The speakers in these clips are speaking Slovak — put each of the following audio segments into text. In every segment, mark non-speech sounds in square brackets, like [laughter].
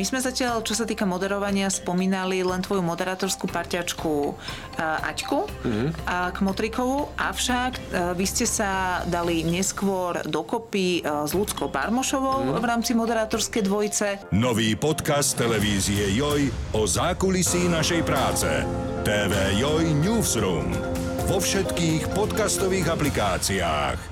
My sme zatiaľ, čo sa týka moderovania, spomínali len tvoju moderátorskú parťačku uh, Aťku mm-hmm. uh, Kmotrikovu, avšak uh, vy ste sa dali neskôr dokopy uh, s Ľudskou Barmošovou mm-hmm. v rámci moderátorskej dvojice. Nový podcast televízie Joj o zákulisí našej práce. TV Joj Newsroom. Vo všetkých podcastových aplikáciách.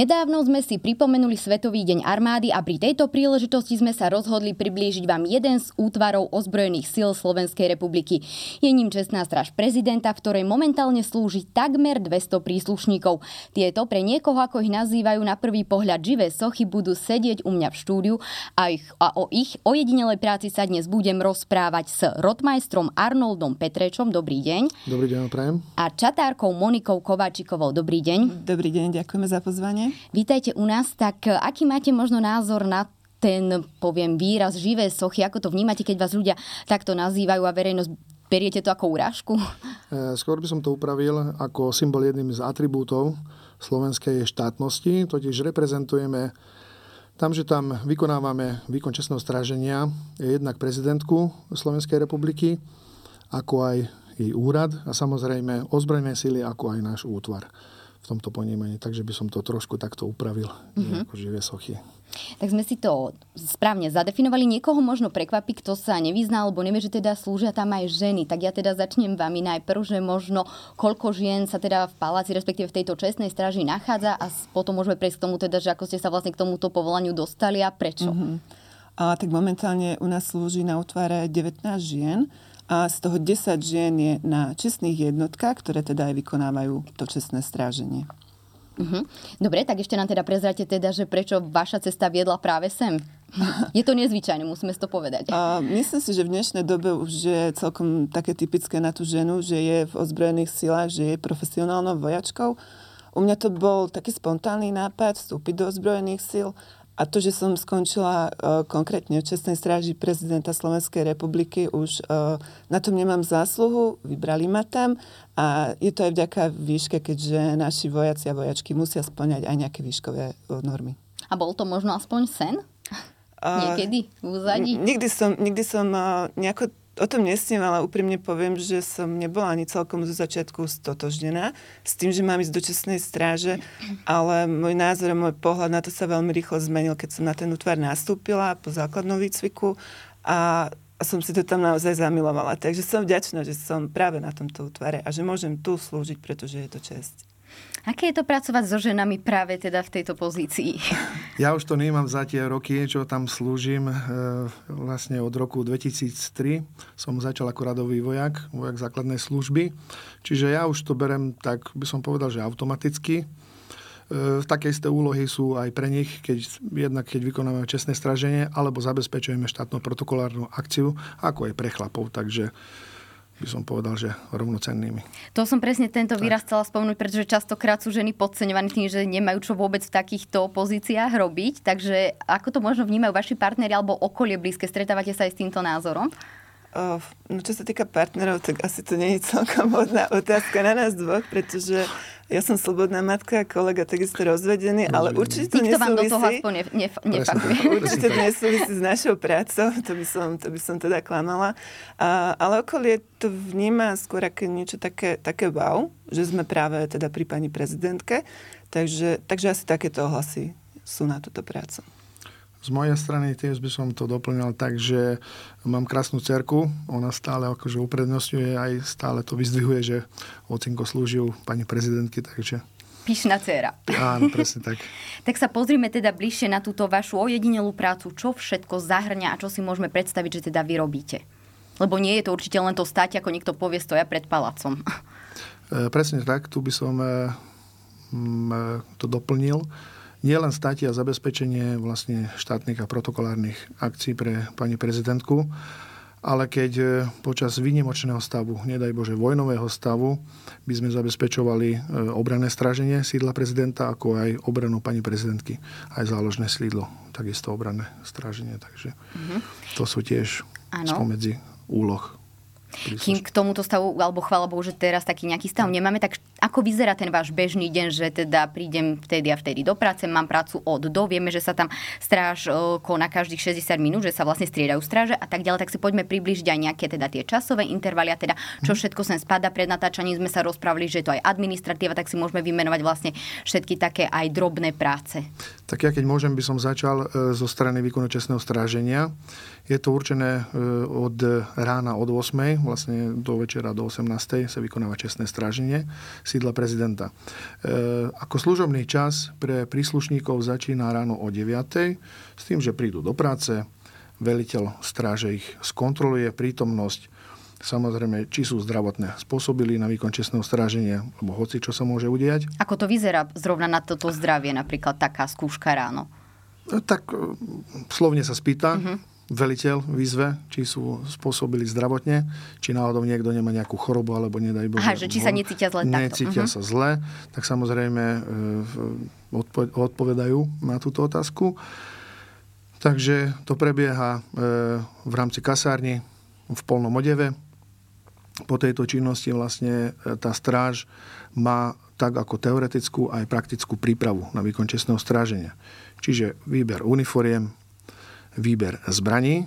Nedávno sme si pripomenuli Svetový deň armády a pri tejto príležitosti sme sa rozhodli priblížiť vám jeden z útvarov ozbrojených síl Slovenskej republiky. Je ním čestná straž prezidenta, v ktorej momentálne slúži takmer 200 príslušníkov. Tieto pre niekoho, ako ich nazývajú na prvý pohľad živé sochy, budú sedieť u mňa v štúdiu a, ich, a o ich ojedinelej práci sa dnes budem rozprávať s rotmajstrom Arnoldom Petrečom. Dobrý deň. Dobrý deň, prajem. A čatárkou Monikou Kováčikovou. Dobrý deň. Dobrý deň, ďakujeme za pozvanie. Vítajte u nás. Tak e, aký máte možno názor na ten, poviem, výraz živé sochy? Ako to vnímate, keď vás ľudia takto nazývajú a verejnosť beriete to ako urážku? [laughs] E, skôr by som to upravil ako symbol jedným z atribútov slovenskej štátnosti, totiž reprezentujeme tam, že tam vykonávame výkon čestného stráženia jednak prezidentku Slovenskej republiky, ako aj jej úrad a samozrejme ozbrojené síly, ako aj náš útvar v tomto ponímaní. Takže by som to trošku takto upravil, mm-hmm. ako živé sochy. Tak sme si to správne zadefinovali. Niekoho možno prekvapí, kto sa nevyzná, alebo nevie, že teda slúžia tam aj ženy. Tak ja teda začnem vami najprv, že možno koľko žien sa teda v paláci, respektíve v tejto čestnej stráži nachádza a potom môžeme prejsť k tomu teda, že ako ste sa vlastne k tomuto povolaniu dostali a prečo. Mm-hmm. A, tak momentálne u nás slúži na útvare 19 žien a z toho 10 žien je na čestných jednotkách, ktoré teda aj vykonávajú to čestné stráženie. Uh-huh. Dobre, tak ešte nám teda prezrate teda, že prečo vaša cesta viedla práve sem. Je to nezvyčajné, musíme si to povedať. A myslím si, že v dnešnej dobe už je celkom také typické na tú ženu, že je v ozbrojených silách, že je profesionálnou vojačkou. U mňa to bol taký spontánny nápad vstúpiť do ozbrojených síl a to, že som skončila uh, konkrétne v Čestnej stráži prezidenta Slovenskej republiky, už uh, na tom nemám zásluhu, vybrali ma tam a je to aj vďaka výške, keďže naši vojaci a vojačky musia splňať aj nejaké výškové uh, normy. A bol to možno aspoň sen? Niekedy v úzadí? Nikdy som, nikdy som nejako o tom ale úprimne poviem, že som nebola ani celkom zo začiatku stotožnená s tým, že mám ísť do čestnej stráže, ale môj názor a môj pohľad na to sa veľmi rýchlo zmenil, keď som na ten útvar nastúpila po základnom výcviku a som si to tam naozaj zamilovala. Takže som vďačná, že som práve na tomto útvare a že môžem tu slúžiť, pretože je to čest. Aké je to pracovať so ženami práve teda v tejto pozícii? Ja už to nemám za tie roky, čo tam slúžim. E, vlastne od roku 2003 som začal ako radový vojak, vojak základnej služby. Čiže ja už to berem, tak by som povedal, že automaticky. E, v také isté úlohy sú aj pre nich, keď, jednak keď vykonávame čestné straženie, alebo zabezpečujeme štátnu protokolárnu akciu, ako aj pre chlapov. Takže by som povedal, že rovnocennými. To som presne tento výraz chcela spomenúť, pretože častokrát sú ženy podceňované tým, že nemajú čo vôbec v takýchto pozíciách robiť. Takže ako to možno vnímajú vaši partneri alebo okolie blízke? Stretávate sa aj s týmto názorom? No čo sa týka partnerov, tak asi to nie je celkom hodná otázka na nás dvoch, pretože ja som slobodná matka, kolega takisto rozvedený, Rozvedený. ale určite to Nikto nesúvisí... vám do toho aspoň nef- nefakuje. Určite to nesúvisí s našou prácou, to by som, to by som teda klamala. A, ale okolie to vníma skôr ako niečo také, také wow, že sme práve teda pri pani prezidentke, takže, takže asi takéto ohlasy sú na túto prácu. Z mojej strany tiež by som to doplňal tak, že mám krásnu cerku, ona stále akože uprednostňuje, aj stále to vyzdvihuje, že ocinko slúžil pani prezidentky, takže Pyšná dcera. Áno, presne tak. [laughs] tak sa pozrime teda bližšie na túto vašu ojedinelú prácu, čo všetko zahrňa a čo si môžeme predstaviť, že teda vy robíte. Lebo nie je to určite len to stať, ako niekto povie, stoja pred palacom. [laughs] E, presne tak, tu by som e, e, to doplnil nielen státi a zabezpečenie vlastne štátnych a protokolárnych akcií pre pani prezidentku, ale keď e, počas výnimočného stavu, nedaj Bože vojnového stavu, by sme zabezpečovali e, obranné stráženie sídla prezidenta, ako aj obranu pani prezidentky, aj záložné sídlo, takisto obranné stráženie. Takže mm-hmm. to sú tiež ano. spomedzi úloh kým k tomuto stavu, alebo chvála Bohu, že teraz taký nejaký stav nemáme, tak ako vyzerá ten váš bežný deň, že teda prídem vtedy a vtedy do práce, mám prácu od do, vieme, že sa tam stráž koná každých 60 minút, že sa vlastne striedajú stráže a tak ďalej, tak si poďme približiť aj nejaké teda tie časové intervaly a teda čo mhm. všetko sem spada. Pred natáčaním sme sa rozprávali, že je to aj administratíva, tak si môžeme vymenovať vlastne všetky také aj drobné práce. Tak ja keď môžem, by som začal e, zo strany výkonu čestného stráženia. Je to určené e, od rána od 8. vlastne do večera do 18. sa vykonáva čestné stráženie sídla prezidenta. E, ako služobný čas pre príslušníkov začína ráno o 9. s tým, že prídu do práce, veliteľ stráže ich skontroluje prítomnosť, samozrejme, či sú zdravotné spôsobili na výkon čestného stráženia, alebo hoci čo sa môže udiať. Ako to vyzerá zrovna na toto zdravie, napríklad taká skúška ráno? E, tak slovne sa spýta, uh-huh veliteľ výzve, či sú spôsobili zdravotne, či náhodou niekto nemá nejakú chorobu, alebo nedaj Bože. Aha, že či sa necítia zle Necítia uh-huh. sa zle, tak samozrejme e, odpovedajú na túto otázku. Takže to prebieha e, v rámci kasárny v polnom odeve. Po tejto činnosti vlastne e, tá stráž má tak ako teoretickú aj praktickú prípravu na výkon čestného stráženia. Čiže výber uniforiem, výber zbraní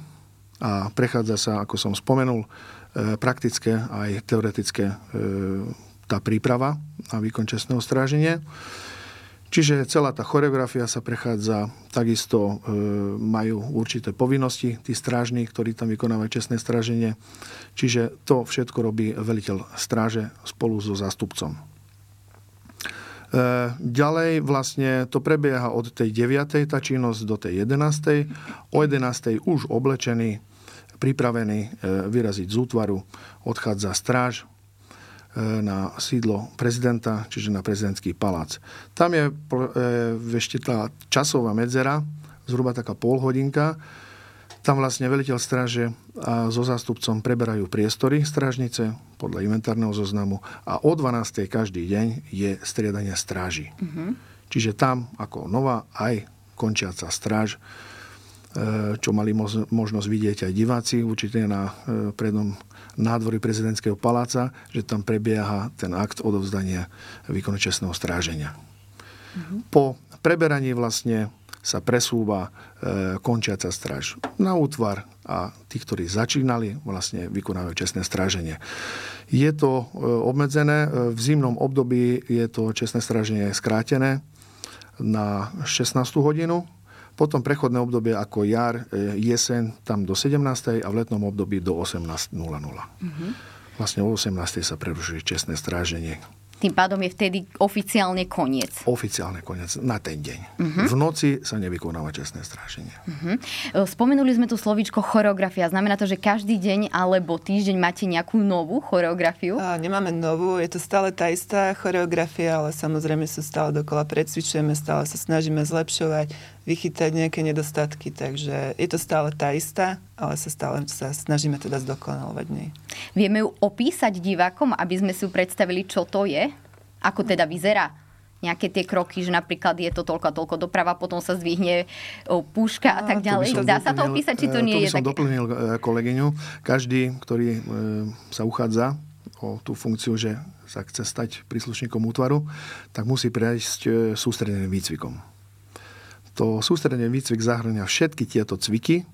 a prechádza sa, ako som spomenul, e, praktické aj teoretické e, tá príprava na výkon čestného stráženia. Čiže celá tá choreografia sa prechádza, takisto e, majú určité povinnosti, tí strážni, ktorí tam vykonávajú čestné stráženie. Čiže to všetko robí veliteľ stráže spolu so zástupcom. E, ďalej vlastne to prebieha od tej 9. tá činnosť do tej 11. O 11. už oblečený, pripravený e, vyraziť z útvaru, odchádza stráž e, na sídlo prezidenta, čiže na prezidentský palác. Tam je ešte tá časová medzera, zhruba taká pol hodinka, tam vlastne veliteľ stráže a so zástupcom preberajú priestory strážnice podľa inventárneho zoznamu a o 12. každý deň je striedanie stráži. Mm-hmm. Čiže tam ako nová aj končiaca stráž, e, čo mali možnosť vidieť aj diváci určite na e, prednom nádvory prezidentského paláca, že tam prebieha ten akt odovzdania výkonu čestného stráženia. Mm-hmm. Po preberaní vlastne sa presúva e, končiaca stráž na útvar a tí, ktorí začínali, vlastne vykonávajú čestné stráženie. Je to e, obmedzené, e, v zimnom období je to čestné stráženie skrátené na 16 hodinu, potom prechodné obdobie ako jar, e, jesen tam do 17. a v letnom období do 18.00. Mm-hmm. Vlastne o 18. sa prerušuje čestné stráženie. Tým pádom je vtedy oficiálne koniec. Oficiálne koniec na ten deň. Uh-huh. V noci sa nevykonáva čestné stráženie. Uh-huh. Spomenuli sme tu slovíčko choreografia. Znamená to, že každý deň alebo týždeň máte nejakú novú choreografiu? A, nemáme novú, je to stále tá istá choreografia, ale samozrejme sa stále dokola predsvičujeme, stále sa snažíme zlepšovať vychytať nejaké nedostatky, takže je to stále tá istá, ale sa stále sa snažíme teda zdokonalovať nej. Vieme ju opísať divákom, aby sme si ju predstavili, čo to je? Ako teda vyzerá? nejaké tie kroky, že napríklad je to toľko a toľko doprava, potom sa zdvihne púška a, a tak ďalej. Dá sa to opísať, či to e, nie to by je som doplnil e, kolegyňu. Každý, ktorý e, sa uchádza o tú funkciu, že sa chce stať príslušníkom útvaru, tak musí prejsť sústredeným výcvikom. To sústredenie výcvik zahrania všetky tieto cviky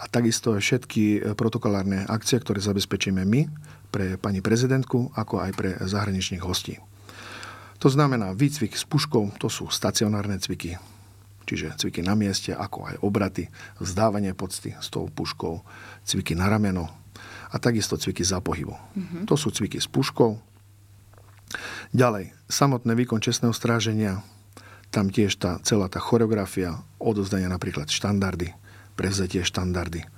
a takisto aj všetky e, protokolárne akcie, ktoré zabezpečíme my pre pani prezidentku, ako aj pre zahraničných hostí. To znamená výcvik s puškou, to sú stacionárne cviky, čiže cviky na mieste, ako aj obraty, vzdávanie pocty s tou puškou, cviky na rameno a takisto cviky za pohybu. Mm-hmm. To sú cviky s puškou. Ďalej, samotné výkon čestného stráženia, tam tiež tá celá tá choreografia, odozdania napríklad štandardy, prevzatie štandardy. E,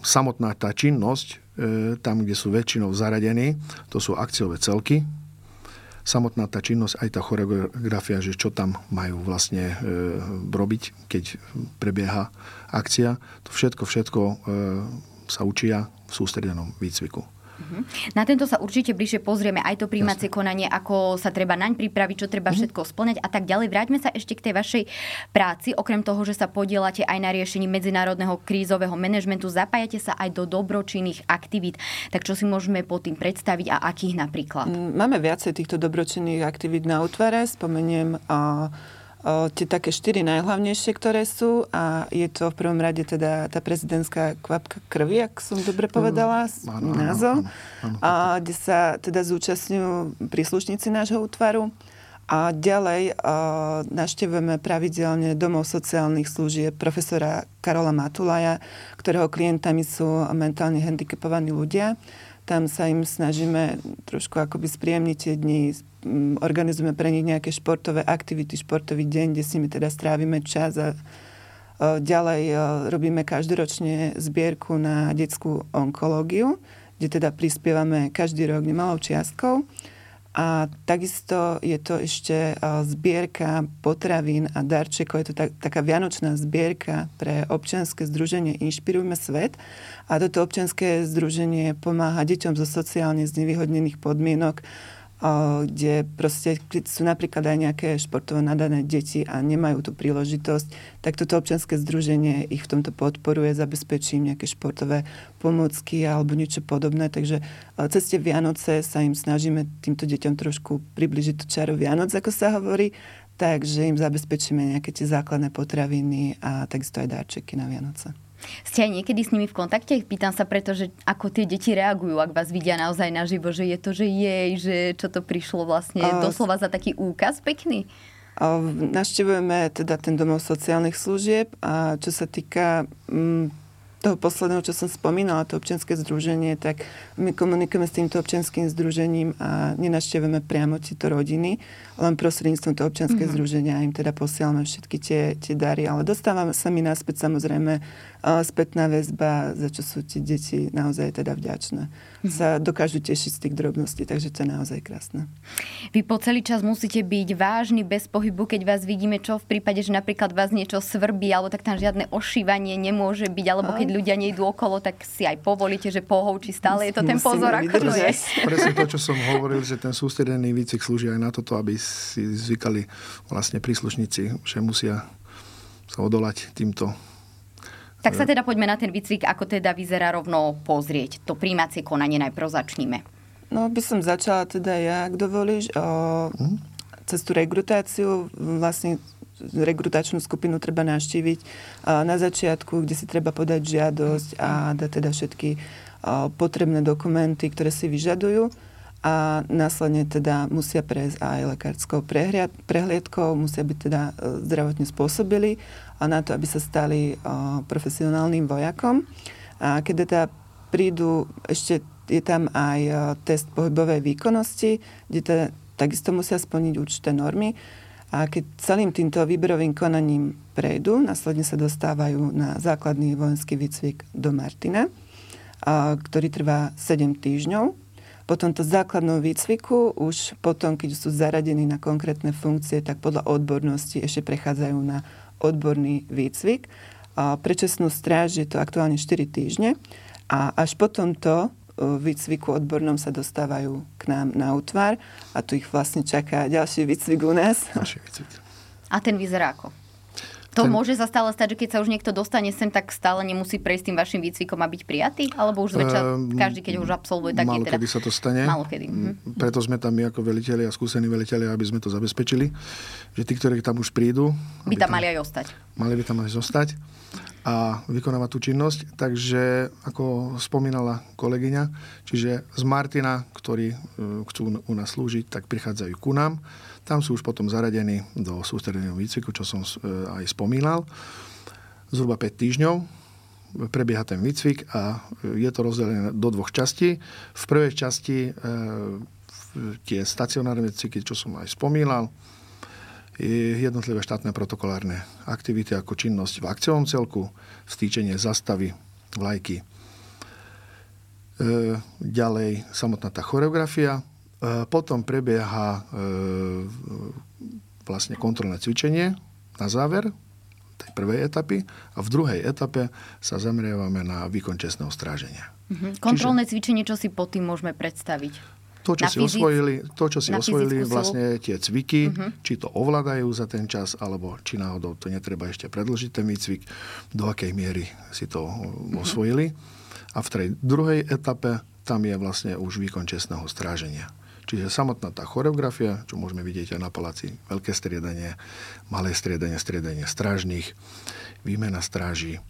samotná tá činnosť, e, tam, kde sú väčšinou zaradení, to sú akciové celky. Samotná tá činnosť, aj tá choreografia, že čo tam majú vlastne e, robiť, keď prebieha akcia. To všetko, všetko e, sa učia v sústredenom výcviku. Mhm. Na tento sa určite bližšie pozrieme, aj to príjmacie konanie, ako sa treba naň pripraviť, čo treba mhm. všetko splňať a tak ďalej. Vráťme sa ešte k tej vašej práci. Okrem toho, že sa podielate aj na riešení medzinárodného krízového manažmentu, zapájate sa aj do dobročinných aktivít. Tak čo si môžeme pod tým predstaviť a akých napríklad? Mm, máme viacej týchto dobročinných aktivít na útvare. Spomeniem uh, tie také štyri najhlavnejšie, ktoré sú a je to v prvom rade teda tá prezidentská kvapka krvi, ak som dobre povedala, mm, názov, a kde sa teda zúčastňujú príslušníci nášho útvaru. A ďalej uh, naštevujeme pravidelne domov sociálnych služieb profesora Karola Matulaja, ktorého klientami sú mentálne handicapovaní ľudia. Tam sa im snažíme trošku akoby spríjemniť tie dni, organizujeme pre nich nejaké športové aktivity, športový deň, kde s nimi teda strávime čas a ďalej robíme každoročne zbierku na detskú onkológiu, kde teda prispievame každý rok nemalou čiastkou. A takisto je to ešte zbierka potravín a darčekov. Je to tak, taká vianočná zbierka pre občianske združenie Inšpirujme svet. A toto občianske združenie pomáha deťom zo sociálne znevýhodnených podmienok kde proste sú napríklad aj nejaké športovo nadané deti a nemajú tú príležitosť, tak toto občianske združenie ich v tomto podporuje, zabezpečí im nejaké športové pomocky alebo niečo podobné. Takže cez tie Vianoce sa im snažíme týmto deťom trošku približiť tú čaru Vianoc, ako sa hovorí, takže im zabezpečíme nejaké tie základné potraviny a takisto aj darčeky na Vianoce. Ste aj niekedy s nimi v kontakte? Pýtam sa preto, že ako tie deti reagujú, ak vás vidia naozaj naživo, že je to, že jej, že čo to prišlo vlastne a... doslova za taký úkaz pekný? Naštevujeme teda ten domov sociálnych služieb a čo sa týka mm, toho posledného, čo som spomínala, to občianske združenie, tak my komunikujeme s týmto občianským združením a nenaštevujeme priamo tieto rodiny, len prostredníctvom toho občianského mm-hmm. združenia im teda posielame všetky tie, tie dary, ale dostávame sa mi naspäť samozrejme spätná väzba, za čo sú tie deti naozaj teda vďačné. Mm-hmm. Sa dokážu tešiť z tých drobností, takže to je naozaj krásne. Vy po celý čas musíte byť vážny, bez pohybu, keď vás vidíme, čo v prípade, že napríklad vás niečo svrbí, alebo tak tam žiadne ošívanie nemôže byť, alebo keď ľudia nejdú okolo, tak si aj povolíte, že pohovčí stále je to ten pozor, ako to je. [laughs] Presne to, čo som hovoril, že ten sústredený výcvik slúži aj na toto, aby si zvykali vlastne príslušníci, že musia sa odolať týmto tak sa teda poďme na ten výcvik, ako teda vyzerá rovno pozrieť. To príjmacie konanie najprv začníme. No by som začala teda ja, ak dovolíš, o, hm? cez tú rekrutáciu. Vlastne rekrutačnú skupinu treba navštíviť na začiatku, kde si treba podať žiadosť a dať teda všetky potrebné dokumenty, ktoré si vyžadujú a následne teda musia prejsť aj lekárskou prehliadkou, musia byť teda e, zdravotne spôsobili a na to, aby sa stali e, profesionálnym vojakom. A keď teda prídu, ešte je tam aj e, test pohybovej výkonnosti, kde teda takisto musia splniť určité normy. A keď celým týmto výberovým konaním prejdú, následne sa dostávajú na základný vojenský výcvik do Martina, ktorý trvá 7 týždňov po tomto základnom výcviku už potom, keď sú zaradení na konkrétne funkcie, tak podľa odbornosti ešte prechádzajú na odborný výcvik. A pre čestnú stráž je to aktuálne 4 týždne a až po tomto e, výcviku odbornom sa dostávajú k nám na útvar a tu ich vlastne čaká ďalší výcvik u nás. Ďalší výcvik. A ten vyzerá ako? To ten... môže sa stále stať, že keď sa už niekto dostane sem, tak stále nemusí prejsť tým vašim výcvikom a byť prijatý? Alebo už zväčša um, každý, keď už absolvuje, tak Málo je teda... kedy sa to stane. Málo kedy. Mhm. Preto sme tam my ako veliteľi a skúsení veliteľi, aby sme to zabezpečili. Že tí, ktorí tam už prídu... By tam, tam mali aj ostať. Mali by tam aj zostať a vykonávať tú činnosť. Takže, ako spomínala kolegyňa, čiže z Martina, ktorí e, chcú u nás slúžiť, tak prichádzajú ku nám tam sú už potom zaradení do sústredeného výcviku, čo som e, aj spomínal. Zhruba 5 týždňov prebieha ten výcvik a je to rozdelené do dvoch častí. V prvej časti e, tie stacionárne výcviky, čo som aj spomínal, jednotlivé štátne protokolárne aktivity ako činnosť v akciovom celku, vstýčenie zastavy, vlajky. E, ďalej samotná tá choreografia, E, potom prebieha e, vlastne kontrolné cvičenie na záver tej prvej etapy a v druhej etape sa zameriavame na výkon čestného stráženia. Mhm. Kontrolné Čiže... cvičenie, čo si pod tým môžeme predstaviť? To, čo na si fyzic... osvojili, to, čo si osvojili vlastne tie cviky, uh-huh. či to ovládajú za ten čas, alebo či náhodou to netreba ešte predlžiť ten výcvik, do akej miery si to uh-huh. osvojili. A v tej druhej etape tam je vlastne už výkon čestného stráženia. Čiže samotná tá choreografia, čo môžeme vidieť aj na paláci, veľké striedanie, malé striedanie, striedanie strážnych, výmena stráží,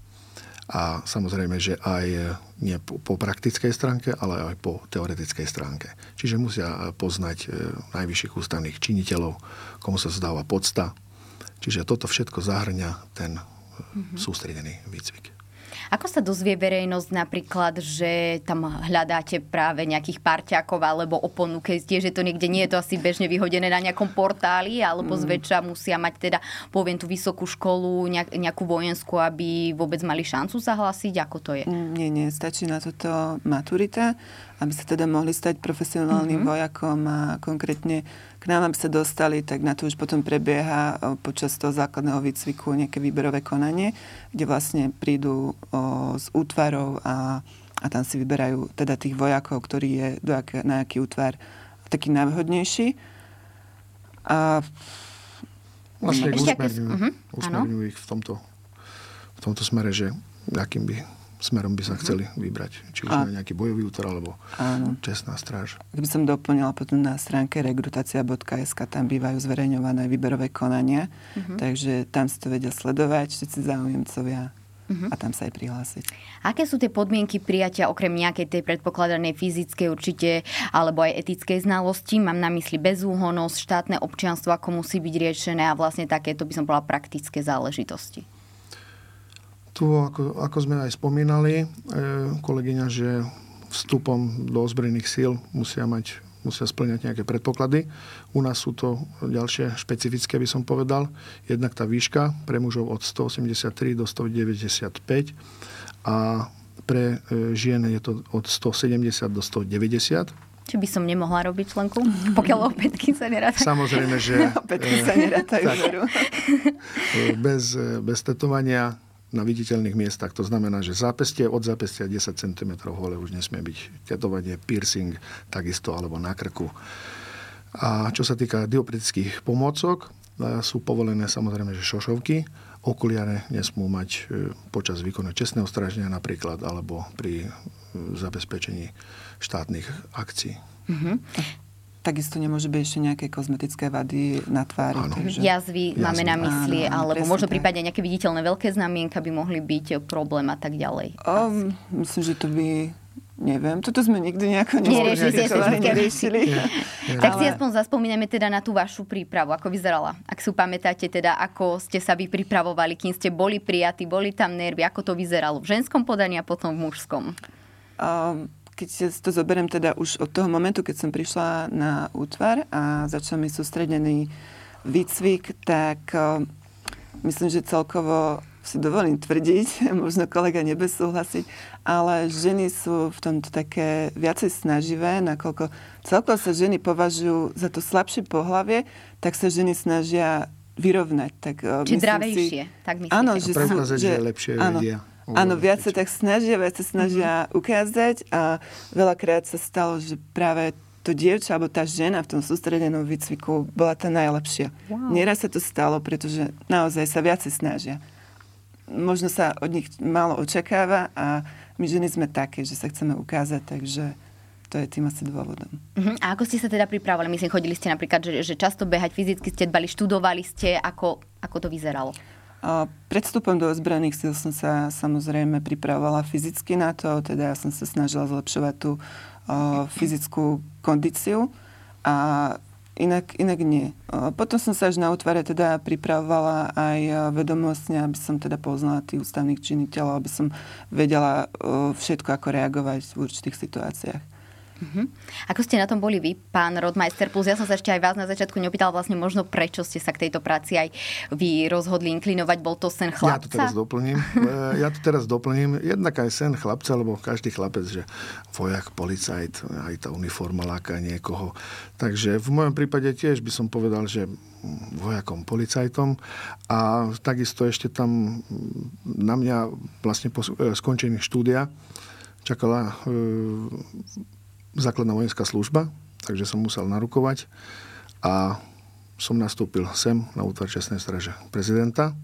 a samozrejme, že aj nie po, po praktickej stránke, ale aj po teoretickej stránke. Čiže musia poznať e, najvyšších ústavných činiteľov, komu sa zdáva podsta. Čiže toto všetko zahrňa ten mm-hmm. sústredený výcvik. Ako sa dozvie verejnosť napríklad, že tam hľadáte práve nejakých parťákov alebo oponu, keď že to niekde nie je to asi bežne vyhodené na nejakom portáli, alebo mm. zväčša musia mať teda, poviem, tú vysokú školu, nejakú vojenskú, aby vôbec mali šancu sa hlásiť? Ako to je? Mm, nie, nie, stačí na toto maturita aby sa teda mohli stať profesionálnym mm-hmm. vojakom a konkrétne k nám, aby sa dostali, tak na to už potom prebieha počas toho základného výcviku nejaké výberové konanie, kde vlastne prídu o, z útvarov a, a tam si vyberajú teda tých vojakov, ktorý je do aké, na aký útvar taký najvhodnejší. A Vlastne usmerňujú, uh-huh. usmerňujú ich v tomto, v tomto smere, že akým by smerom by sa uh-huh. chceli vybrať. Či už a... nejaký bojový útor, alebo Áno. čestná stráž. Keby som doplnila potom na stránke regrutacia.sk, tam bývajú zverejňované výberové konania, uh-huh. takže tam si to vedia sledovať všetci záujemcovia uh-huh. a tam sa aj prihlásiť. Aké sú tie podmienky prijatia okrem nejakej tej predpokladanej fyzickej určite alebo aj etickej znalosti? Mám na mysli bezúhonosť, štátne občianstvo, ako musí byť riešené a vlastne takéto by som bola praktické záležitosti. Tu, ako, ako sme aj spomínali, e, kolegyňa, že vstupom do ozbrojených síl musia mať musia splňať nejaké predpoklady. U nás sú to ďalšie špecifické, by som povedal. Jednak tá výška pre mužov od 183 do 195 a pre e, žien je to od 170 do 190. Či by som nemohla robiť členku, pokiaľ [laughs] opätky sa nerátajú? Samozrejme, že... [laughs] opätky sa nerátajú. bez, bez tetovania na viditeľných miestach. To znamená, že zápestie od zápestia 10 cm hole už nesmie byť tetovanie, piercing takisto alebo na krku. A čo sa týka dioptrických pomôcok, e, sú povolené samozrejme, že šošovky, okuliare nesmú mať e, počas výkonu čestného stráženia napríklad alebo pri e, zabezpečení štátnych akcií. Mm-hmm. Takisto nemôže byť ešte nejaké kozmetické vady na tvári. Takže... Jazvy, Jazvy máme na mysli, áno, áno, alebo možno prípadne nejaké viditeľné veľké znamienka by mohli byť problém a tak ďalej. Um, myslím, že to by Neviem, toto sme nikdy nejako neriešili. neriešili. Tak si aspoň zaspomíname teda na tú vašu prípravu, ako vyzerala. Ak si pamätáte teda, ako ste sa vy pripravovali, kým ste boli prijatí, boli tam nervy, ako to vyzeralo v ženskom podaní a potom v mužskom. Um, keď to zoberiem teda už od toho momentu, keď som prišla na útvar a začal mi sústredený výcvik, tak uh, myslím, že celkovo si dovolím tvrdiť, [laughs] možno kolega nebude súhlasiť, ale ženy sú v tomto také viacej snaživé, nakoľko celkovo sa ženy považujú za to slabšie pohlavie, tak sa ženy snažia vyrovnať. Tak, uh, Či zdravejšie, si, tak myslíte? Áno, že, sú, že, že lepšie áno, vedia. Áno, viac sa tak snažia, viac sa snažia mm-hmm. ukázať a veľakrát sa stalo, že práve to dievča alebo tá žena v tom sústredenom výcviku bola tá najlepšia. Wow. Nieraz sa to stalo, pretože naozaj sa viacej snažia. Možno sa od nich málo očakáva a my ženy sme také, že sa chceme ukázať, takže to je tým asi dôvodom. Uh-huh. A ako ste sa teda pripravovali? Myslím, chodili ste napríklad, že, že často behať fyzicky ste dbali, študovali ste, ako, ako to vyzeralo? Pred vstupom do ozbrojených síl som sa samozrejme pripravovala fyzicky na to, teda ja som sa snažila zlepšovať tú fyzickú kondíciu a inak, inak nie. Potom som sa až na útvare teda pripravovala aj vedomostne, aby som teda poznala tých ústavných činiteľov, aby som vedela všetko, ako reagovať v určitých situáciách. Uh-huh. Ako ste na tom boli vy, pán Rodmeister? Plus ja som sa ešte aj vás na začiatku neopýtala vlastne možno prečo ste sa k tejto práci aj vy rozhodli inklinovať. Bol to sen chlapca? Ja to teraz doplním. E, ja to teraz doplním. Jednak aj sen chlapca, lebo každý chlapec, že vojak, policajt, aj tá uniforma láka niekoho. Takže v mojom prípade tiež by som povedal, že vojakom, policajtom a takisto ešte tam na mňa vlastne po e, skončení štúdia čakala e, základná vojenská služba, takže som musel narukovať a som nastúpil sem na útvar čestnej straže prezidenta.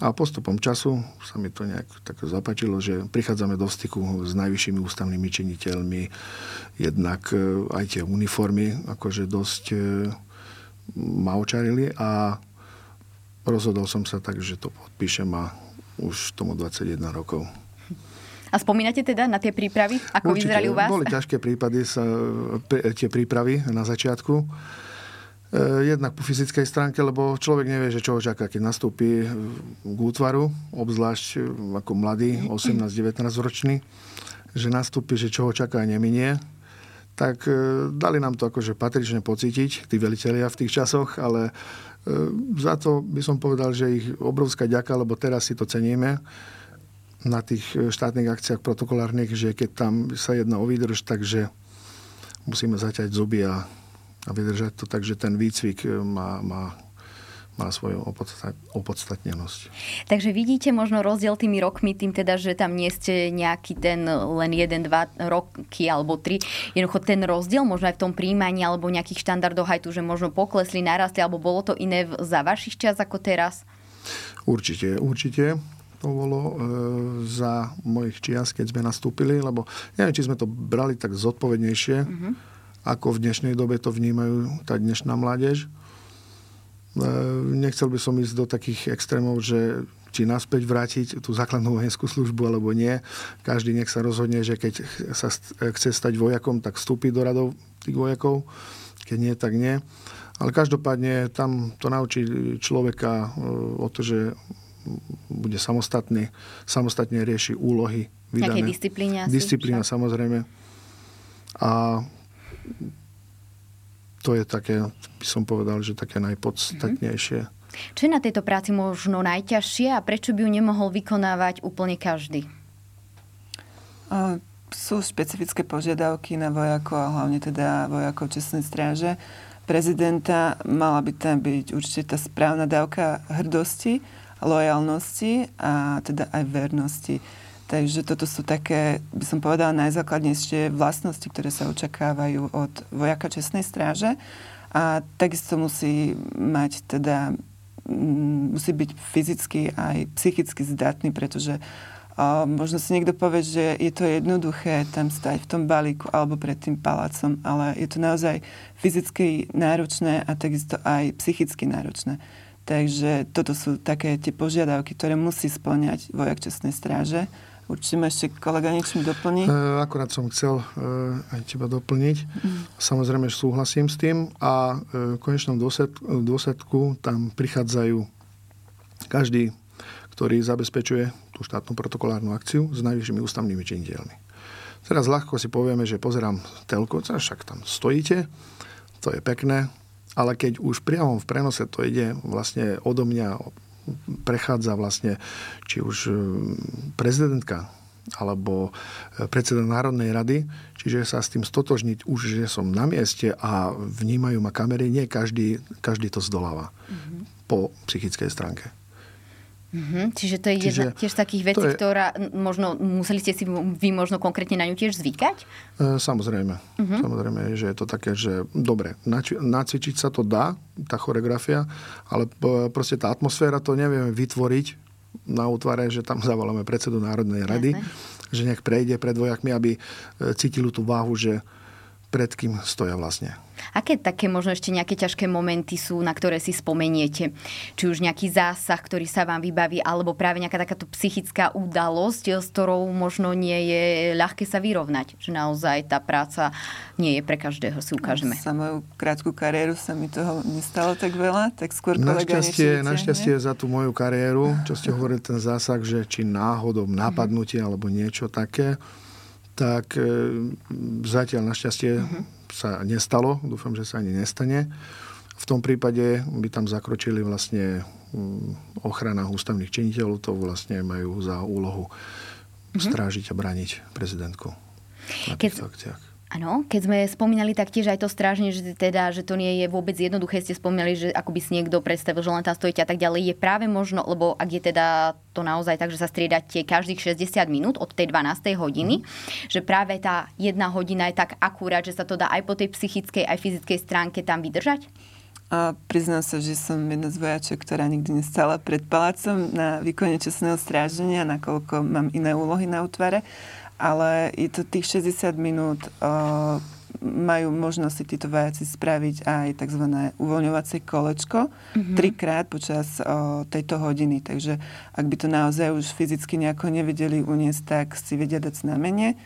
A postupom času sa mi to nejak tak zapačilo, že prichádzame do styku s najvyššími ústavnými činiteľmi, jednak e, aj tie uniformy, akože dosť e, ma očarili a rozhodol som sa tak, že to podpíšem a už tomu 21 rokov. A spomínate teda na tie prípravy? Ako Určite, vyzerali u vás? Boli ťažké prípady, sa, tie prípravy na začiatku. E, jednak po fyzickej stránke, lebo človek nevie, že čo ho čaká, keď nastúpi k útvaru, obzvlášť e, ako mladý, 18-19 ročný, že nastúpi, že čo ho čaká neminie tak e, dali nám to akože patrične pocítiť, tí veliteľia v tých časoch, ale za to by som povedal, že ich obrovská ďaka, lebo teraz si to ceníme na tých e, štátnych akciách protokolárnych, že keď tam sa jedná o výdrž, takže musíme zaťať zuby a, a vydržať to, takže ten výcvik e, má, má, má svoju opodstatnenosť. Takže vidíte možno rozdiel tými rokmi, tým teda, že tam nie ste nejaký ten len jeden, dva roky alebo tri. Jednoducho ten rozdiel možno aj v tom príjmaní alebo nejakých štandardoch aj tu, že možno poklesli, narastli, alebo bolo to iné za vašich čas ako teraz? Určite, určite to bolo e, za mojich čias, keď sme nastúpili, lebo neviem, či sme to brali tak zodpovednejšie, mm-hmm. ako v dnešnej dobe to vnímajú tá dnešná mládež. E, nechcel by som ísť do takých extrémov, že či naspäť vrátiť tú základnú vojenskú službu alebo nie. Každý nech sa rozhodne, že keď sa chce stať vojakom, tak vstúpi do radov tých vojakov. Keď nie, tak nie. Ale každopádne tam to naučí človeka e, o to, že bude samostatný, samostatne rieši úlohy vydané. Nejaké disciplíne asi? Disciplína, však? samozrejme. A to je také, by som povedal, že také najpodstatnejšie. Mm-hmm. Čo je na tejto práci možno najťažšie a prečo by ju nemohol vykonávať úplne každý? Sú špecifické požiadavky na vojakov a hlavne teda vojakov čestnej stráže. Prezidenta mala by tam byť určite tá správna dávka hrdosti, lojalnosti a teda aj vernosti. Takže toto sú také, by som povedala, najzákladnejšie vlastnosti, ktoré sa očakávajú od vojaka čestnej stráže. A takisto musí mať teda, mm, musí byť fyzicky aj psychicky zdatný, pretože a možno si niekto povie, že je to jednoduché tam stať v tom balíku alebo pred tým palácom, ale je to naozaj fyzicky náročné a takisto aj psychicky náročné. Takže toto sú také tie požiadavky, ktoré musí splňať vojak čestnej stráže. Určite ma ešte kolega niečím doplní. E, akurát som chcel e, aj teba doplniť. Mm. Samozrejme, že súhlasím s tým a e, v konečnom dôsledku, dôsledku tam prichádzajú každý, ktorý zabezpečuje tú štátnu protokolárnu akciu s najvyššími ústavnými činiteľmi. Teraz ľahko si povieme, že pozerám telku, však tam stojíte, to je pekné, ale keď už priamo v prenose to ide vlastne odo mňa, prechádza vlastne či už e, prezidentka alebo e, predseda Národnej rady, čiže sa s tým stotožniť už, že som na mieste a vnímajú ma kamery, nie každý, každý to zdoláva mm-hmm. po psychickej stránke. Mm-hmm. Čiže to je Čiže jedna tiež z takých vecí, je... ktorá možno museli ste si vy možno konkrétne na ňu tiež zvykať? E, samozrejme. Mm-hmm. Samozrejme, že je to také, že dobre, nač- nacvičiť sa to dá, tá choreografia, ale proste tá atmosféra to nevieme vytvoriť na útvare, že tam zavoláme predsedu Národnej rady, Jasne. že nech prejde pred vojakmi, aby e, cítili tú váhu, že pred kým stoja vlastne. Aké také možno ešte nejaké ťažké momenty sú, na ktoré si spomeniete? Či už nejaký zásah, ktorý sa vám vybaví, alebo práve nejaká takáto psychická udalosť, s ktorou možno nie je ľahké sa vyrovnať. Že naozaj tá práca nie je pre každého, si ukážeme. Za moju krátku kariéru sa mi toho nestalo tak veľa, tak skôr kolega našťastie, našťastie za tú moju kariéru, čo ste hovorili ten zásah, že či náhodou napadnutie alebo niečo také, tak e, zatiaľ našťastie uh-huh. sa nestalo. Dúfam, že sa ani nestane. V tom prípade by tam zakročili vlastne mm, ochrana ústavných činiteľov. To vlastne majú za úlohu uh-huh. strážiť a brániť prezidentku na týchto akciách. Áno, keď sme spomínali taktiež aj to strážne, že, teda, že to nie je vôbec jednoduché, ste spomínali, že ako by si niekto predstavil, že len tam stojíte a tak ďalej, je práve možno, lebo ak je teda to naozaj tak, že sa striedate každých 60 minút od tej 12. hodiny, že práve tá jedna hodina je tak akurát, že sa to dá aj po tej psychickej, aj fyzickej stránke tam vydržať? A priznám sa, že som jedna z vojaček, ktorá nikdy nestala pred palácom na výkone časného stráženia, nakoľko mám iné úlohy na útvare ale je to tých 60 minút uh, majú možnosť si títo vojaci spraviť aj tzv. uvoľňovacie kolečko mm-hmm. trikrát počas o, tejto hodiny. Takže ak by to naozaj už fyzicky nejako nevedeli uniesť, tak si vedia dať znamenie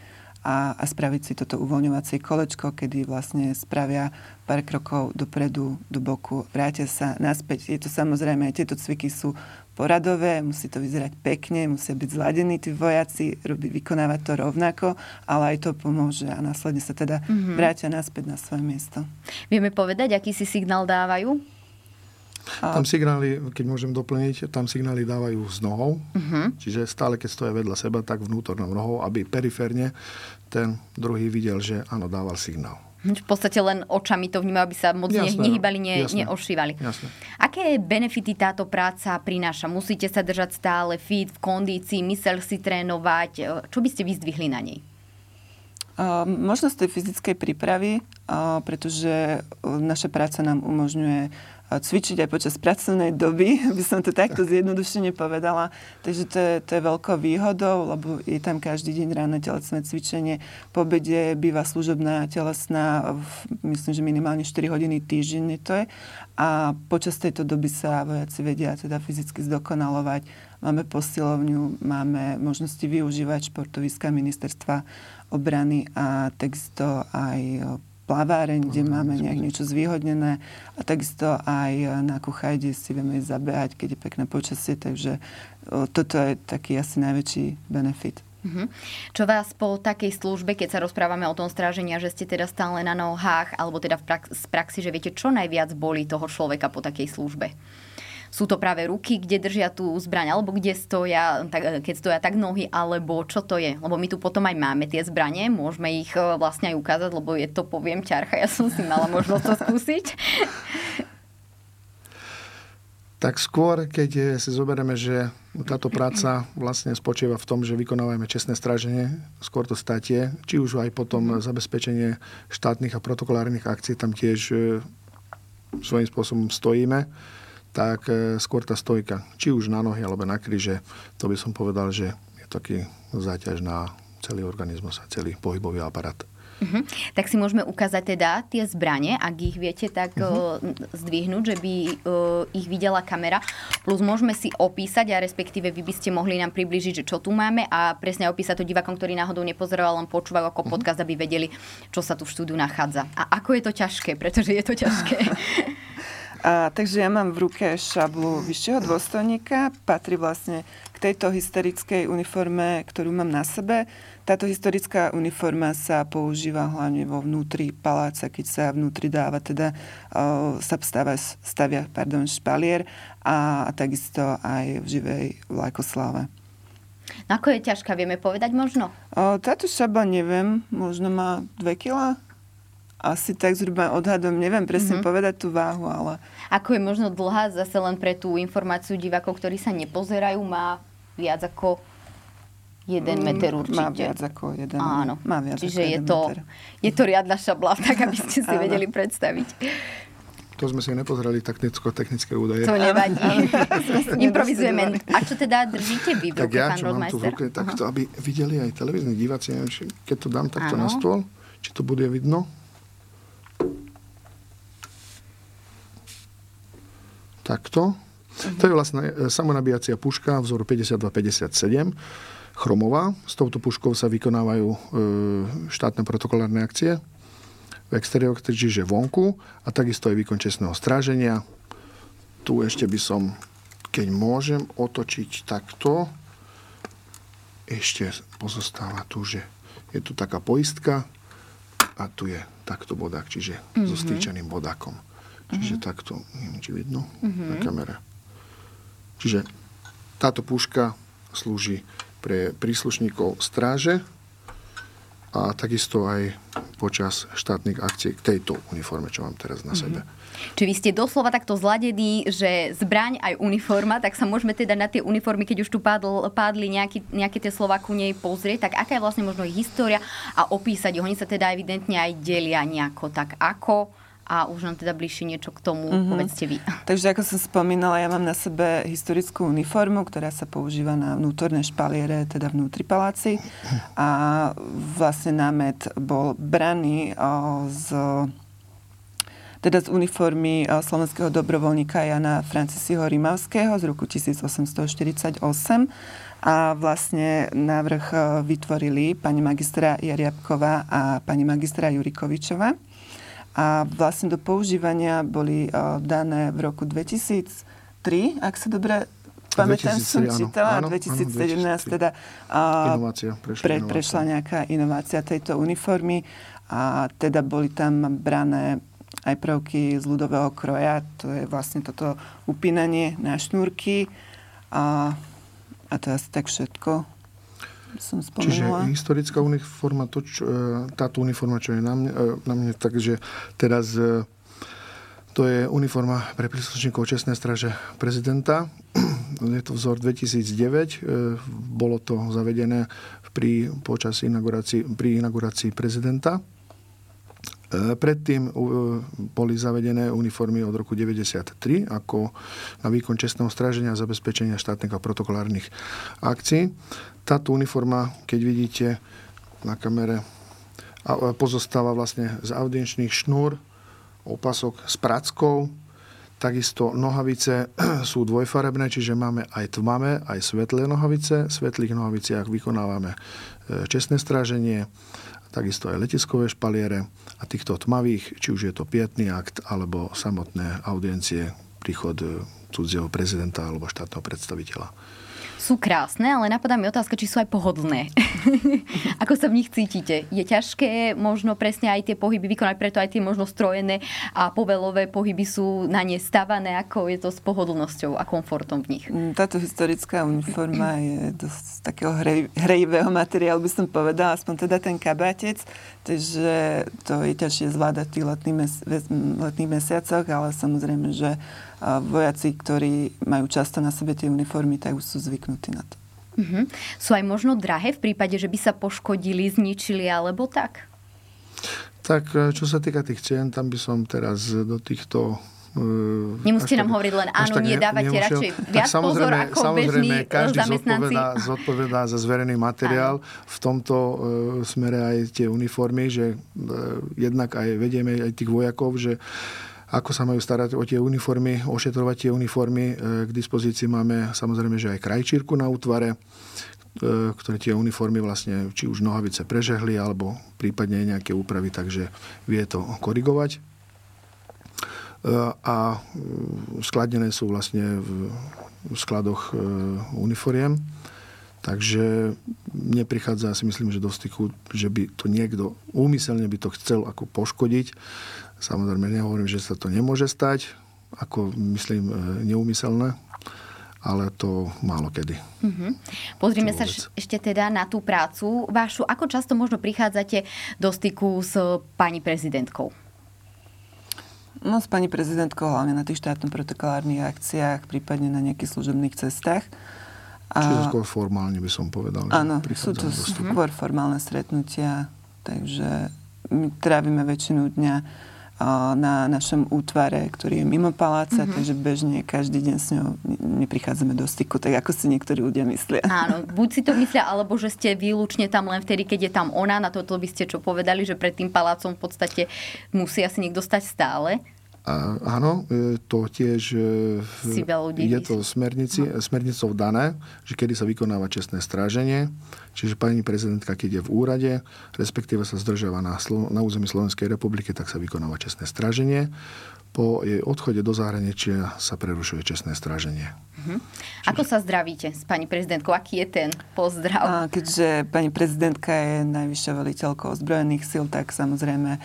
a, a spraviť si toto uvoľňovacie kolečko, kedy vlastne spravia pár krokov dopredu, do boku, vrátia sa naspäť. Je to samozrejme, aj tieto cviky sú poradové, musí to vyzerať pekne, musia byť zladení tí vojaci, robí, vykonávať to rovnako, ale aj to pomôže a následne sa teda mm-hmm. vrátia naspäť na svoje miesto. Vieme povedať, aký si signál dávajú? A... Tam signály, keď môžem doplniť, tam signály dávajú z nohou, uh-huh. čiže stále, keď stoja vedľa seba, tak vnútornou nohou, aby periférne ten druhý videl, že áno, dával signál. V podstate len očami to vnímajú, aby sa moc jasné, nehybali, ne, jasné, neošívali. Jasné. Aké benefity táto práca prináša? Musíte sa držať stále fit, v kondícii, mysel si trénovať. Čo by ste vyzdvihli na nej? Možnosť tej fyzickej prípravy, pretože naša práca nám umožňuje cvičiť aj počas pracovnej doby, [laughs] by som to takto zjednodušene povedala. Takže to je, to je veľkou výhodou, lebo je tam každý deň ráno telesné cvičenie. Po obede býva služobná telesná, myslím, že minimálne 4 hodiny týždenne to je. A počas tejto doby sa vojaci vedia teda fyzicky zdokonalovať. Máme posilovňu, máme možnosti využívať športoviska ministerstva obrany a takisto aj plaváreň, kde máme nejak niečo zvýhodnené a takisto aj na Kuchaj, kde si vieme zabehať, keď je pekné počasie, takže toto je taký asi najväčší benefit. Uh-huh. Čo vás po takej službe, keď sa rozprávame o tom strážení, že ste teda stále na nohách, alebo teda v prax- z praxi, že viete, čo najviac boli toho človeka po takej službe? Sú to práve ruky, kde držia tú zbraň, alebo kde stoja, tak, keď stoja tak nohy, alebo čo to je. Lebo my tu potom aj máme tie zbranie, môžeme ich e, vlastne aj ukázať, lebo je to, poviem, ťarcha. Ja som si mala možnosť to skúsiť. Tak skôr, keď si zoberieme, že táto práca vlastne spočíva v tom, že vykonávame čestné stráženie, skôr to statie, či už aj potom zabezpečenie štátnych a protokolárnych akcií, tam tiež e, svojím spôsobom stojíme tak e, skôr tá stojka, či už na nohy alebo na kríže, to by som povedal, že je taký záťaž na celý organizmus a celý pohybový aparát. Uh-huh. Tak si môžeme ukázať teda tie zbranie, ak ich viete tak uh-huh. zdvihnúť, že by uh, ich videla kamera. Plus môžeme si opísať a respektíve vy by ste mohli nám približiť, že čo tu máme a presne opísať to divakom, ktorý náhodou nepozeral, len počúval ako uh-huh. podcast, aby vedeli, čo sa tu v štúdiu nachádza. A ako je to ťažké, pretože je to ťažké. [laughs] A, takže ja mám v ruke šablu vyššieho dôstojníka, patrí vlastne k tejto historickej uniforme, ktorú mám na sebe. Táto historická uniforma sa používa hlavne vo vnútri paláca, keď sa vnútri dáva, teda o, sa stavia, stavia pardon, špalier a, a takisto aj v živej vlajkosláve. No ako je ťažká, vieme povedať možno? O, táto šabla neviem, možno má 2 kg asi tak zhruba odhadom, neviem presne mm-hmm. povedať tú váhu, ale... Ako je možno dlhá, zase len pre tú informáciu divákov, ktorí sa nepozerajú, má viac ako jeden mm, meter určite. Má viac ako jeden. Áno. Má viac Čiže ako je, to, meter. je to riadna šabla, [laughs] tak aby ste si vedeli predstaviť. To sme si nepozerali technicko-technické údaje. To nevadí. [laughs] [laughs] Improvizujeme. A čo teda držíte vy v ruke, tak ja, čo mám tu v ruke, tak to, aby videli aj televízni diváci, neviem, keď to dám takto ano. na stôl, či to bude vidno. Takto. To je vlastne e, samonabíjacia puška vzoru 5257, chromová. S touto puškou sa vykonávajú e, štátne protokolárne akcie v exteriéroch, čiže vonku a takisto aj výkon čestného stráženia. Tu ešte by som, keď môžem, otočiť takto. Ešte pozostáva tu, že je tu taká poistka a tu je takto bodák, čiže mm-hmm. so stýčeným bodákom. Čiže mm-hmm. takto, neviem, či vidno mm-hmm. na kamere. Čiže táto puška slúži pre príslušníkov stráže a takisto aj počas štátnych akcií k tejto uniforme, čo mám teraz na sebe. Mm-hmm. Či vy ste doslova takto zladení, že zbraň aj uniforma, tak sa môžeme teda na tie uniformy, keď už tu padl, padli nejaký, nejaké tie slova ku nej pozrieť, tak aká je vlastne možno ich história a opísať. Oni sa teda evidentne aj delia nejako. Tak ako a už nám teda bližšie niečo k tomu, mm-hmm. povedzte vy. [laughs] Takže ako som spomínala, ja mám na sebe historickú uniformu, ktorá sa používa na vnútorné špaliere, teda vnútri paláci. A vlastne námet bol braný z teda z uniformy slovenského dobrovoľníka Jana Francisiho Rimavského z roku 1848 a vlastne návrh vytvorili pani magistra Jariabková a pani magistra Jurikovičová a vlastne do používania boli uh, dané v roku 2003, ak sa dobre pamätám, som čítala, áno, 2017 áno, teda uh, inovácia, prešla, pre, inovácia. prešla nejaká inovácia tejto uniformy a teda boli tam brané aj prvky z ľudového kroja, to je vlastne toto upínanie na šnúrky a, a to je asi tak všetko som spomenula. Čiže historická uniforma, to, čo, e, táto uniforma, čo je na mne, e, na mne takže teraz e, to je uniforma pre príslušníkov Čestnej straže prezidenta. [clears throat] Je to vzor 2009. Bolo to zavedené pri, počas inaugurácii, pri inaugurácii prezidenta. Predtým boli zavedené uniformy od roku 1993 ako na výkon čestného stráženia a zabezpečenia štátnych a protokolárnych akcií. Táto uniforma, keď vidíte na kamere, pozostáva vlastne z audienčných šnúr, opasok s prackou, Takisto nohavice [clears throat] sú dvojfarebné, čiže máme aj tmavé, aj svetlé nohavice. V svetlých nohaviciach vykonávame e, čestné stráženie, takisto aj letiskové špaliere a týchto tmavých, či už je to pietný akt alebo samotné audiencie, príchod e, cudzieho prezidenta alebo štátneho predstaviteľa sú krásne, ale napadá mi otázka, či sú aj pohodlné. [laughs] Ako sa v nich cítite? Je ťažké možno presne aj tie pohyby vykonať, preto aj tie možno strojené a povelové pohyby sú na ne stavané, ako je to s pohodlnosťou a komfortom v nich? Mm, táto historická uniforma je dosť takého hrej, hrejivého materiálu, by som povedala, aspoň teda ten kabátec, takže to je ťažšie zvládať v tých letných, mes- letných mesiacoch, ale samozrejme, že vojaci, ktorí majú často na sebe tie uniformy, tak už sú zvyknutí na to. Uh-huh. Sú aj možno drahé v prípade, že by sa poškodili, zničili alebo tak? Tak e, čo sa týka tých cien, tam by som teraz do týchto e, Nemusíte nám hovoriť len áno, nie, dávate nemušel. radšej viac pozor ako samozrejme, bežní každý zodpovedá, zodpovedá za zverený materiál. Áno. V tomto uh, smere aj tie uniformy, že uh, jednak aj vedieme aj tých vojakov, že uh, ako sa majú starať o tie uniformy, ošetrovať tie uniformy. E, k dispozícii máme samozrejme, že aj krajčírku na útvare, e, ktoré tie uniformy vlastne, či už nohavice prežehli, alebo prípadne nejaké úpravy, takže vie to korigovať. E, a skladené sú vlastne v skladoch uniforiem. Takže neprichádza, si myslím, že do styku, že by to niekto úmyselne by to chcel ako poškodiť. Samozrejme, nehovorím, že sa to nemôže stať, ako myslím e, neumyselné, ale to málo kedy. Mm-hmm. Pozrime sa ešte teda na tú prácu vašu. Ako často možno prichádzate do styku s pani prezidentkou? No s pani prezidentkou hlavne na tých štátno protokolárnych akciách, prípadne na nejakých služobných cestách. A... Čiže skôr formálne by som povedal. Áno, sú to skôr formálne stretnutia, takže my trávime väčšinu dňa na našom útvare, ktorý je mimo paláca, mm-hmm. takže bežne každý deň s ňou neprichádzame do styku, tak ako si niektorí ľudia myslia. Áno, [laughs] buď si to myslia, alebo že ste výlučne tam len vtedy, keď je tam ona, na toto by ste čo povedali, že pred tým palácom v podstate musí asi niekto stať stále. A, áno, to tiež e, je to smernici, no. smernicou dané, že kedy sa vykonáva čestné stráženie. Čiže pani prezidentka, keď je v úrade, respektíve sa zdržiava na, na území Slovenskej republiky, tak sa vykonáva čestné stráženie. po jej odchode do zahraničia sa prerušuje čestné stráženie. Uh-huh. Ako sa zdravíte s pani prezidentkou? Aký je ten pozdrav? A keďže pani prezidentka je najvyššia veliteľkou ozbrojených síl, tak samozrejme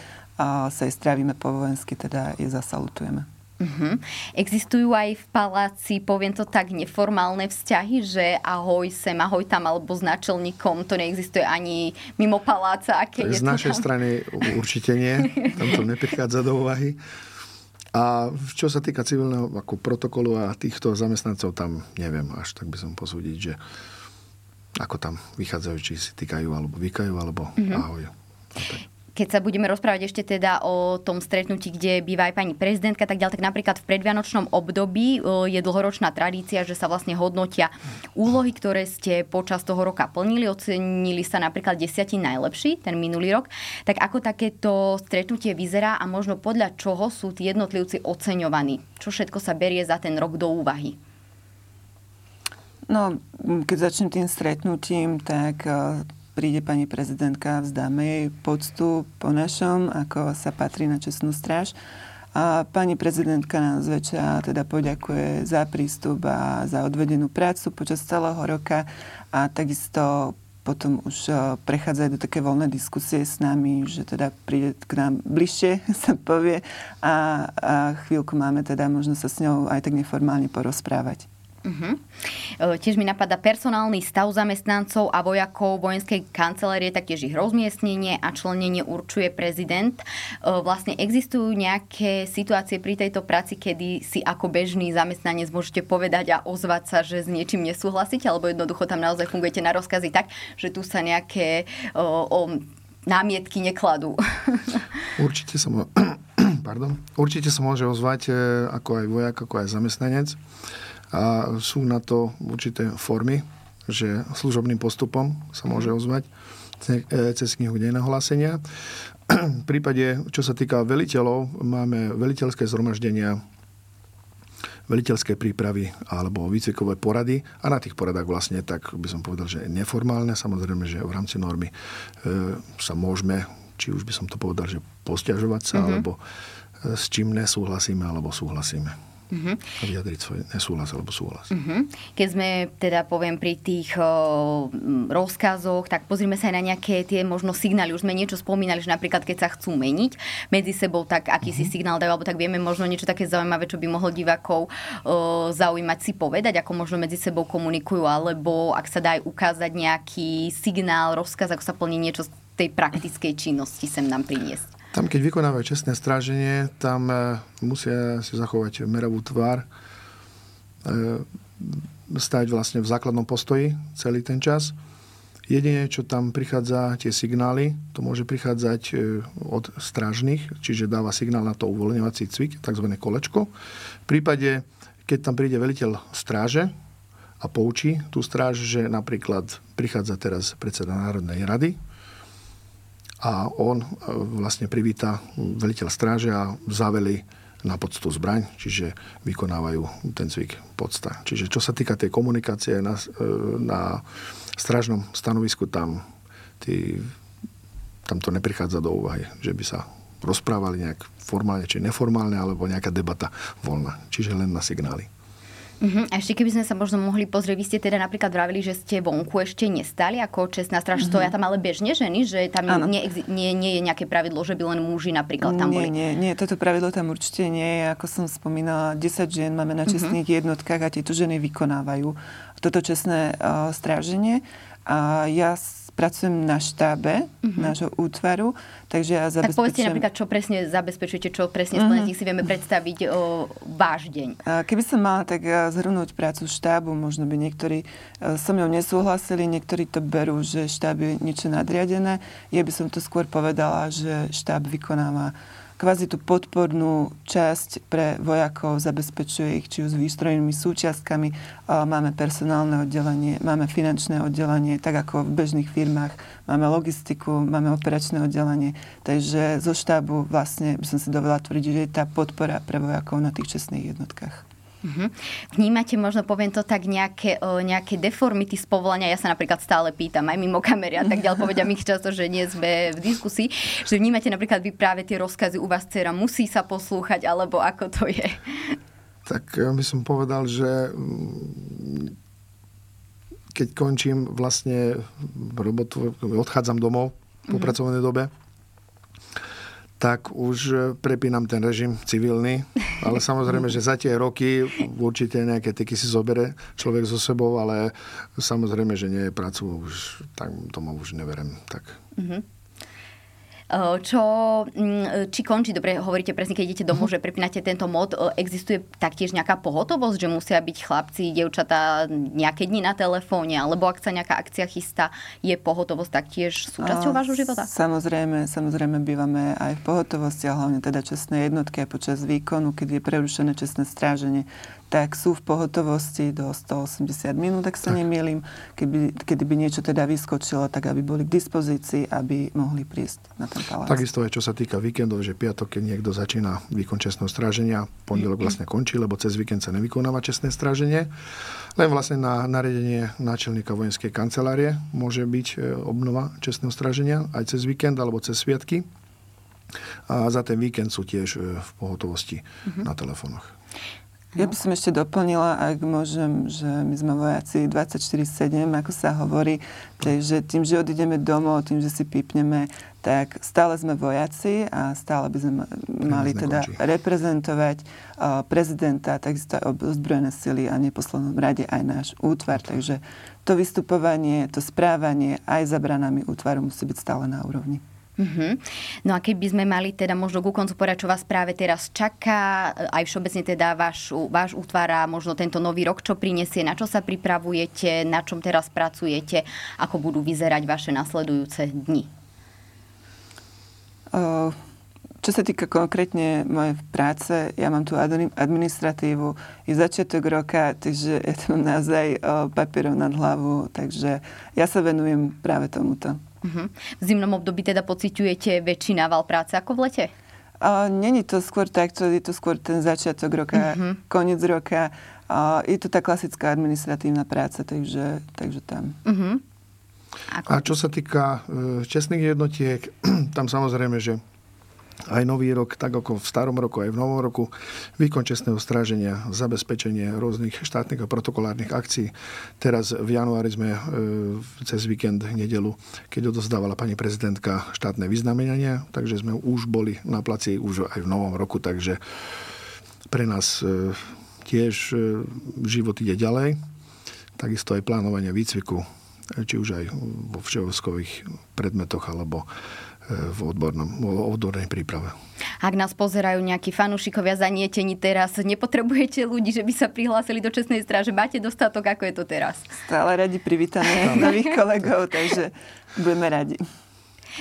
a sa jej strávime po vojensky, teda je zasalutujeme. Uh-huh. Existujú aj v paláci, poviem to tak, neformálne vzťahy, že ahoj sem, ahoj tam, alebo s náčelníkom, to neexistuje ani mimo paláca. Aké z je našej tam? strany určite nie, tam to neprichádza do úvahy. A čo sa týka civilného ako protokolu a týchto zamestnancov, tam neviem, až tak by som posúdiť, že ako tam vychádzajú, či si týkajú, alebo vykajú, alebo mm-hmm. ahoj. No tak keď sa budeme rozprávať ešte teda o tom stretnutí, kde býva aj pani prezidentka, tak ďalej, tak napríklad v predvianočnom období je dlhoročná tradícia, že sa vlastne hodnotia úlohy, ktoré ste počas toho roka plnili. Ocenili sa napríklad desiatí najlepší ten minulý rok. Tak ako takéto stretnutie vyzerá a možno podľa čoho sú tí jednotlivci oceňovaní? Čo všetko sa berie za ten rok do úvahy? No, keď začnem tým stretnutím, tak príde pani prezidentka, vzdáme jej poctu po našom, ako sa patrí na čestnú stráž. A pani prezidentka nám zväčša teda poďakuje za prístup a za odvedenú prácu počas celého roka a takisto potom už e, prechádzajú do také voľné diskusie s nami, že teda príde k nám bližšie, [laughs] sa povie a, a chvíľku máme teda možno sa s ňou aj tak neformálne porozprávať. Uh-huh. Tiež mi napadá personálny stav zamestnancov a vojakov vojenskej kancelárie, taktiež ich rozmiestnenie a členenie určuje prezident. E, vlastne existujú nejaké situácie pri tejto práci, kedy si ako bežný zamestnanec môžete povedať a ozvať sa, že s niečím nesúhlasíte, alebo jednoducho tam naozaj fungujete na rozkazy tak, že tu sa nejaké o, o, námietky nekladú. [laughs] Určite sa, mo- [clears throat] Pardon. Určite sa môže ozvať ako aj vojak, ako aj zamestnanec a sú na to určité formy, že služobným postupom sa môže mhm. ozvať e, cez knihu nenahlásenia. V prípade, čo sa týka veliteľov, máme veliteľské zhromaždenia, veliteľské prípravy alebo výcvikové porady a na tých poradách vlastne tak by som povedal, že neformálne, samozrejme, že v rámci normy e, sa môžeme, či už by som to povedal, že postiažovať sa, mm-hmm. alebo e, s čím nesúhlasíme alebo súhlasíme uh-huh. a vyjadriť svoj nesúhlas alebo súhlas. Uh-huh. Keď sme teda poviem pri tých o, rozkazoch, tak pozrime sa aj na nejaké tie možno signály. Už sme niečo spomínali, že napríklad keď sa chcú meniť medzi sebou, tak aký uh-huh. si signál dajú, alebo tak vieme možno niečo také zaujímavé, čo by mohlo divákov o, zaujímať si povedať, ako možno medzi sebou komunikujú, alebo ak sa dá aj ukázať nejaký signál, rozkaz, ako sa plní niečo z tej praktickej činnosti sem nám priniesť. Tam, keď vykonávajú čestné stráženie, tam e, musia si zachovať meravú tvár, e, stať vlastne v základnom postoji celý ten čas. Jedine, čo tam prichádza, tie signály, to môže prichádzať e, od strážnych, čiže dáva signál na to uvoľňovací cvik, tzv. kolečko. V prípade, keď tam príde veliteľ stráže a poučí tú stráž, že napríklad prichádza teraz predseda Národnej rady, a on e, vlastne privíta veliteľ stráže a zaveli na poctu zbraň, čiže vykonávajú ten cvik podsta. Čiže čo sa týka tej komunikácie na, e, na strážnom stanovisku, tam, tý, tam to neprichádza do úvahy, že by sa rozprávali nejak formálne či neformálne, alebo nejaká debata voľná. Čiže len na signály. Uh-huh. A ešte keby sme sa možno mohli pozrieť, vy ste teda napríklad vravili, že ste vonku ešte nestali ako čestná stráž, uh-huh. stoja tam ale bežne ženy, že tam nie, nie, nie je nejaké pravidlo, že by len muži napríklad tam nie, boli. Nie, nie, toto pravidlo tam určite nie je. Ako som spomínala, 10 žien máme na čestných uh-huh. jednotkách a tieto ženy vykonávajú toto čestné uh, stráženie. A ja pracujem na štábe uh-huh. nášho útvaru, takže ja zabezpečujem... Tak povedzte napríklad, čo presne zabezpečujete, čo presne uh-huh. si vieme predstaviť o váš deň. Keby som mala tak zhrnúť prácu štábu, možno by niektorí so mnou nesúhlasili, niektorí to berú, že štáb je niečo nadriadené. Ja by som to skôr povedala, že štáb vykonáva kvázi tú podpornú časť pre vojakov, zabezpečuje ich či už s výstrojnými súčiastkami. Máme personálne oddelenie, máme finančné oddelenie, tak ako v bežných firmách. Máme logistiku, máme operačné oddelenie. Takže zo štábu vlastne by som si dovedala tvrdiť, že je tá podpora pre vojakov na tých čestných jednotkách. Uh-huh. Vnímate možno, poviem to tak, nejaké, o, nejaké deformity z povolania? Ja sa napríklad stále pýtam, aj mimo kamery a tak ďalej, povedia mi často, že nie sme v diskusii, že vnímate napríklad vy práve tie rozkazy u vás dcera musí sa poslúchať, alebo ako to je? Tak by som povedal, že mm, keď končím vlastne robotu, odchádzam domov po mm-hmm. pracovnej dobe, tak už e, prepínam ten režim civilný. Ale [laughs] samozrejme, že za tie roky určite nejaké tyky si zobere človek so sebou, ale samozrejme, že nie je prácu, už tak tomu už neverem. Tak. Mm-hmm. Čo, mm, či končí, dobre, hovoríte presne, keď idete domov, uh-huh. že prepínate tento mod, existuje taktiež nejaká pohotovosť, že musia byť chlapci, dievčatá nejaké dni na telefóne, alebo ak sa nejaká akcia chystá, je pohotovosť taktiež súčasťou vášho života? Samozrejme, samozrejme bývame aj v pohotovosti, a hlavne teda čestné jednotky aj počas výkonu, keď je prerušené čestné stráženie tak sú v pohotovosti do 180 minút, ak sa tak. nemýlim. Keby, kedy by niečo teda vyskočilo, tak aby boli k dispozícii, aby mohli prísť na ten palác. Takisto aj čo sa týka víkendov, že piatok, keď niekto začína výkon čestného stráženia, pondelok vlastne končí, lebo cez víkend sa nevykonáva čestné stráženie. Len vlastne na nariadenie náčelníka vojenskej kancelárie môže byť e, obnova čestného stráženia aj cez víkend alebo cez sviatky. A za ten víkend sú tiež e, v pohotovosti uh-huh. na telefónoch. Ja by som ešte doplnila, ak môžem, že my sme vojaci 24-7, ako sa hovorí, takže tým, že odídeme domov, tým, že si pípneme, tak stále sme vojaci a stále by sme mali teda reprezentovať prezidenta, takisto aj ozbrojené sily a neposlednom rade aj náš útvar. Takže to vystupovanie, to správanie aj za branami útvaru musí byť stále na úrovni. Uh-huh. No a keby sme mali teda možno ku koncu porať, čo vás práve teraz čaká, aj všeobecne teda váš, váš útvar možno tento nový rok, čo prinesie, na čo sa pripravujete, na čom teraz pracujete, ako budú vyzerať vaše nasledujúce dni? Čo sa týka konkrétne mojej práce, ja mám tu administratívu, je začiatok roka, takže to mám naozaj papierov nad hlavu, takže ja sa venujem práve tomuto. Uh-huh. V zimnom období teda pociťujete väčší nával práce ako v lete? Uh, Není to skôr tak, to je to skôr ten začiatok roka, uh-huh. koniec roka. Uh, je to tá klasická administratívna práca, takže, takže tam. Uh-huh. Ako... A čo sa týka uh, čestných jednotiek, [clears throat] tam samozrejme, že aj nový rok, tak ako v starom roku, aj v novom roku, výkon čestného stráženia, zabezpečenie rôznych štátnych a protokolárnych akcií. Teraz v januári sme e, cez víkend, nedelu, keď odozdávala pani prezidentka štátne vyznamenania, takže sme už boli na placi už aj v novom roku, takže pre nás e, tiež e, život ide ďalej. Takisto aj plánovanie výcviku, či už aj vo všeovskových predmetoch alebo v odbornom, odbornej príprave. Ak nás pozerajú nejakí fanúšikovia zanietení teraz, nepotrebujete ľudí, že by sa prihlásili do Čestnej stráže? Máte dostatok, ako je to teraz? Stále radi privítame nových kolegov, takže budeme radi.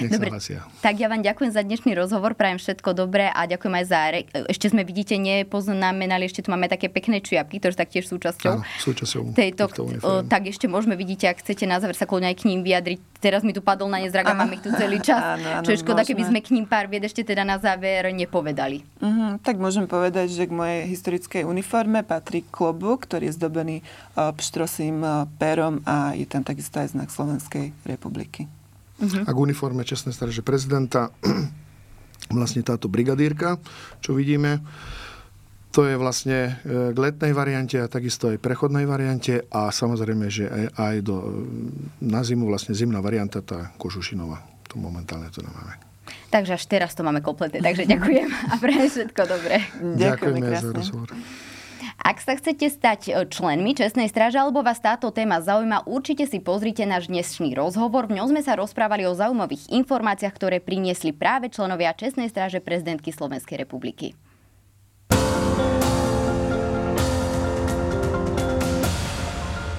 Nech Dobre, tak ja vám ďakujem za dnešný rozhovor, prajem všetko dobré a ďakujem aj za... Re... Ešte sme, vidíte, nepoznamenali, ešte tu máme také pekné čiapky, ktoré sú taktiež súčasťou, Áno, súčasťou tejto... O, tak ešte môžeme, vidíte, ak chcete na záver sa kľudne aj k ním vyjadriť. Teraz mi tu padol na nezrak a mám ich tu celý čas. Áno, áno, čo je škoda, môžeme. keby sme k ním pár vied ešte teda na záver nepovedali. Uh-huh, tak môžem povedať, že k mojej historickej uniforme patrí klobúk, ktorý je zdobený uh, pštrosým uh, perom a je tam takisto aj znak Slovenskej republiky. Uh-huh. A k uniforme čestnej stráže prezidenta [clears throat] vlastne táto brigadírka, čo vidíme, to je vlastne e, k letnej variante a takisto aj prechodnej variante a samozrejme, že aj, aj do, na zimu vlastne zimná varianta, tá kožušinová. To momentálne to nemáme. Takže až teraz to máme kompletné. Takže ďakujem a prajem všetko dobré. Ďakujeme za rozhovor. Ak sa chcete stať e, členmi Čestnej stráže alebo vás táto téma zaujíma, určite si pozrite náš dnešný rozhovor. V ňom sme sa rozprávali o zaujímavých informáciách, ktoré priniesli práve členovia Čestnej stráže prezidentky Slovenskej republiky.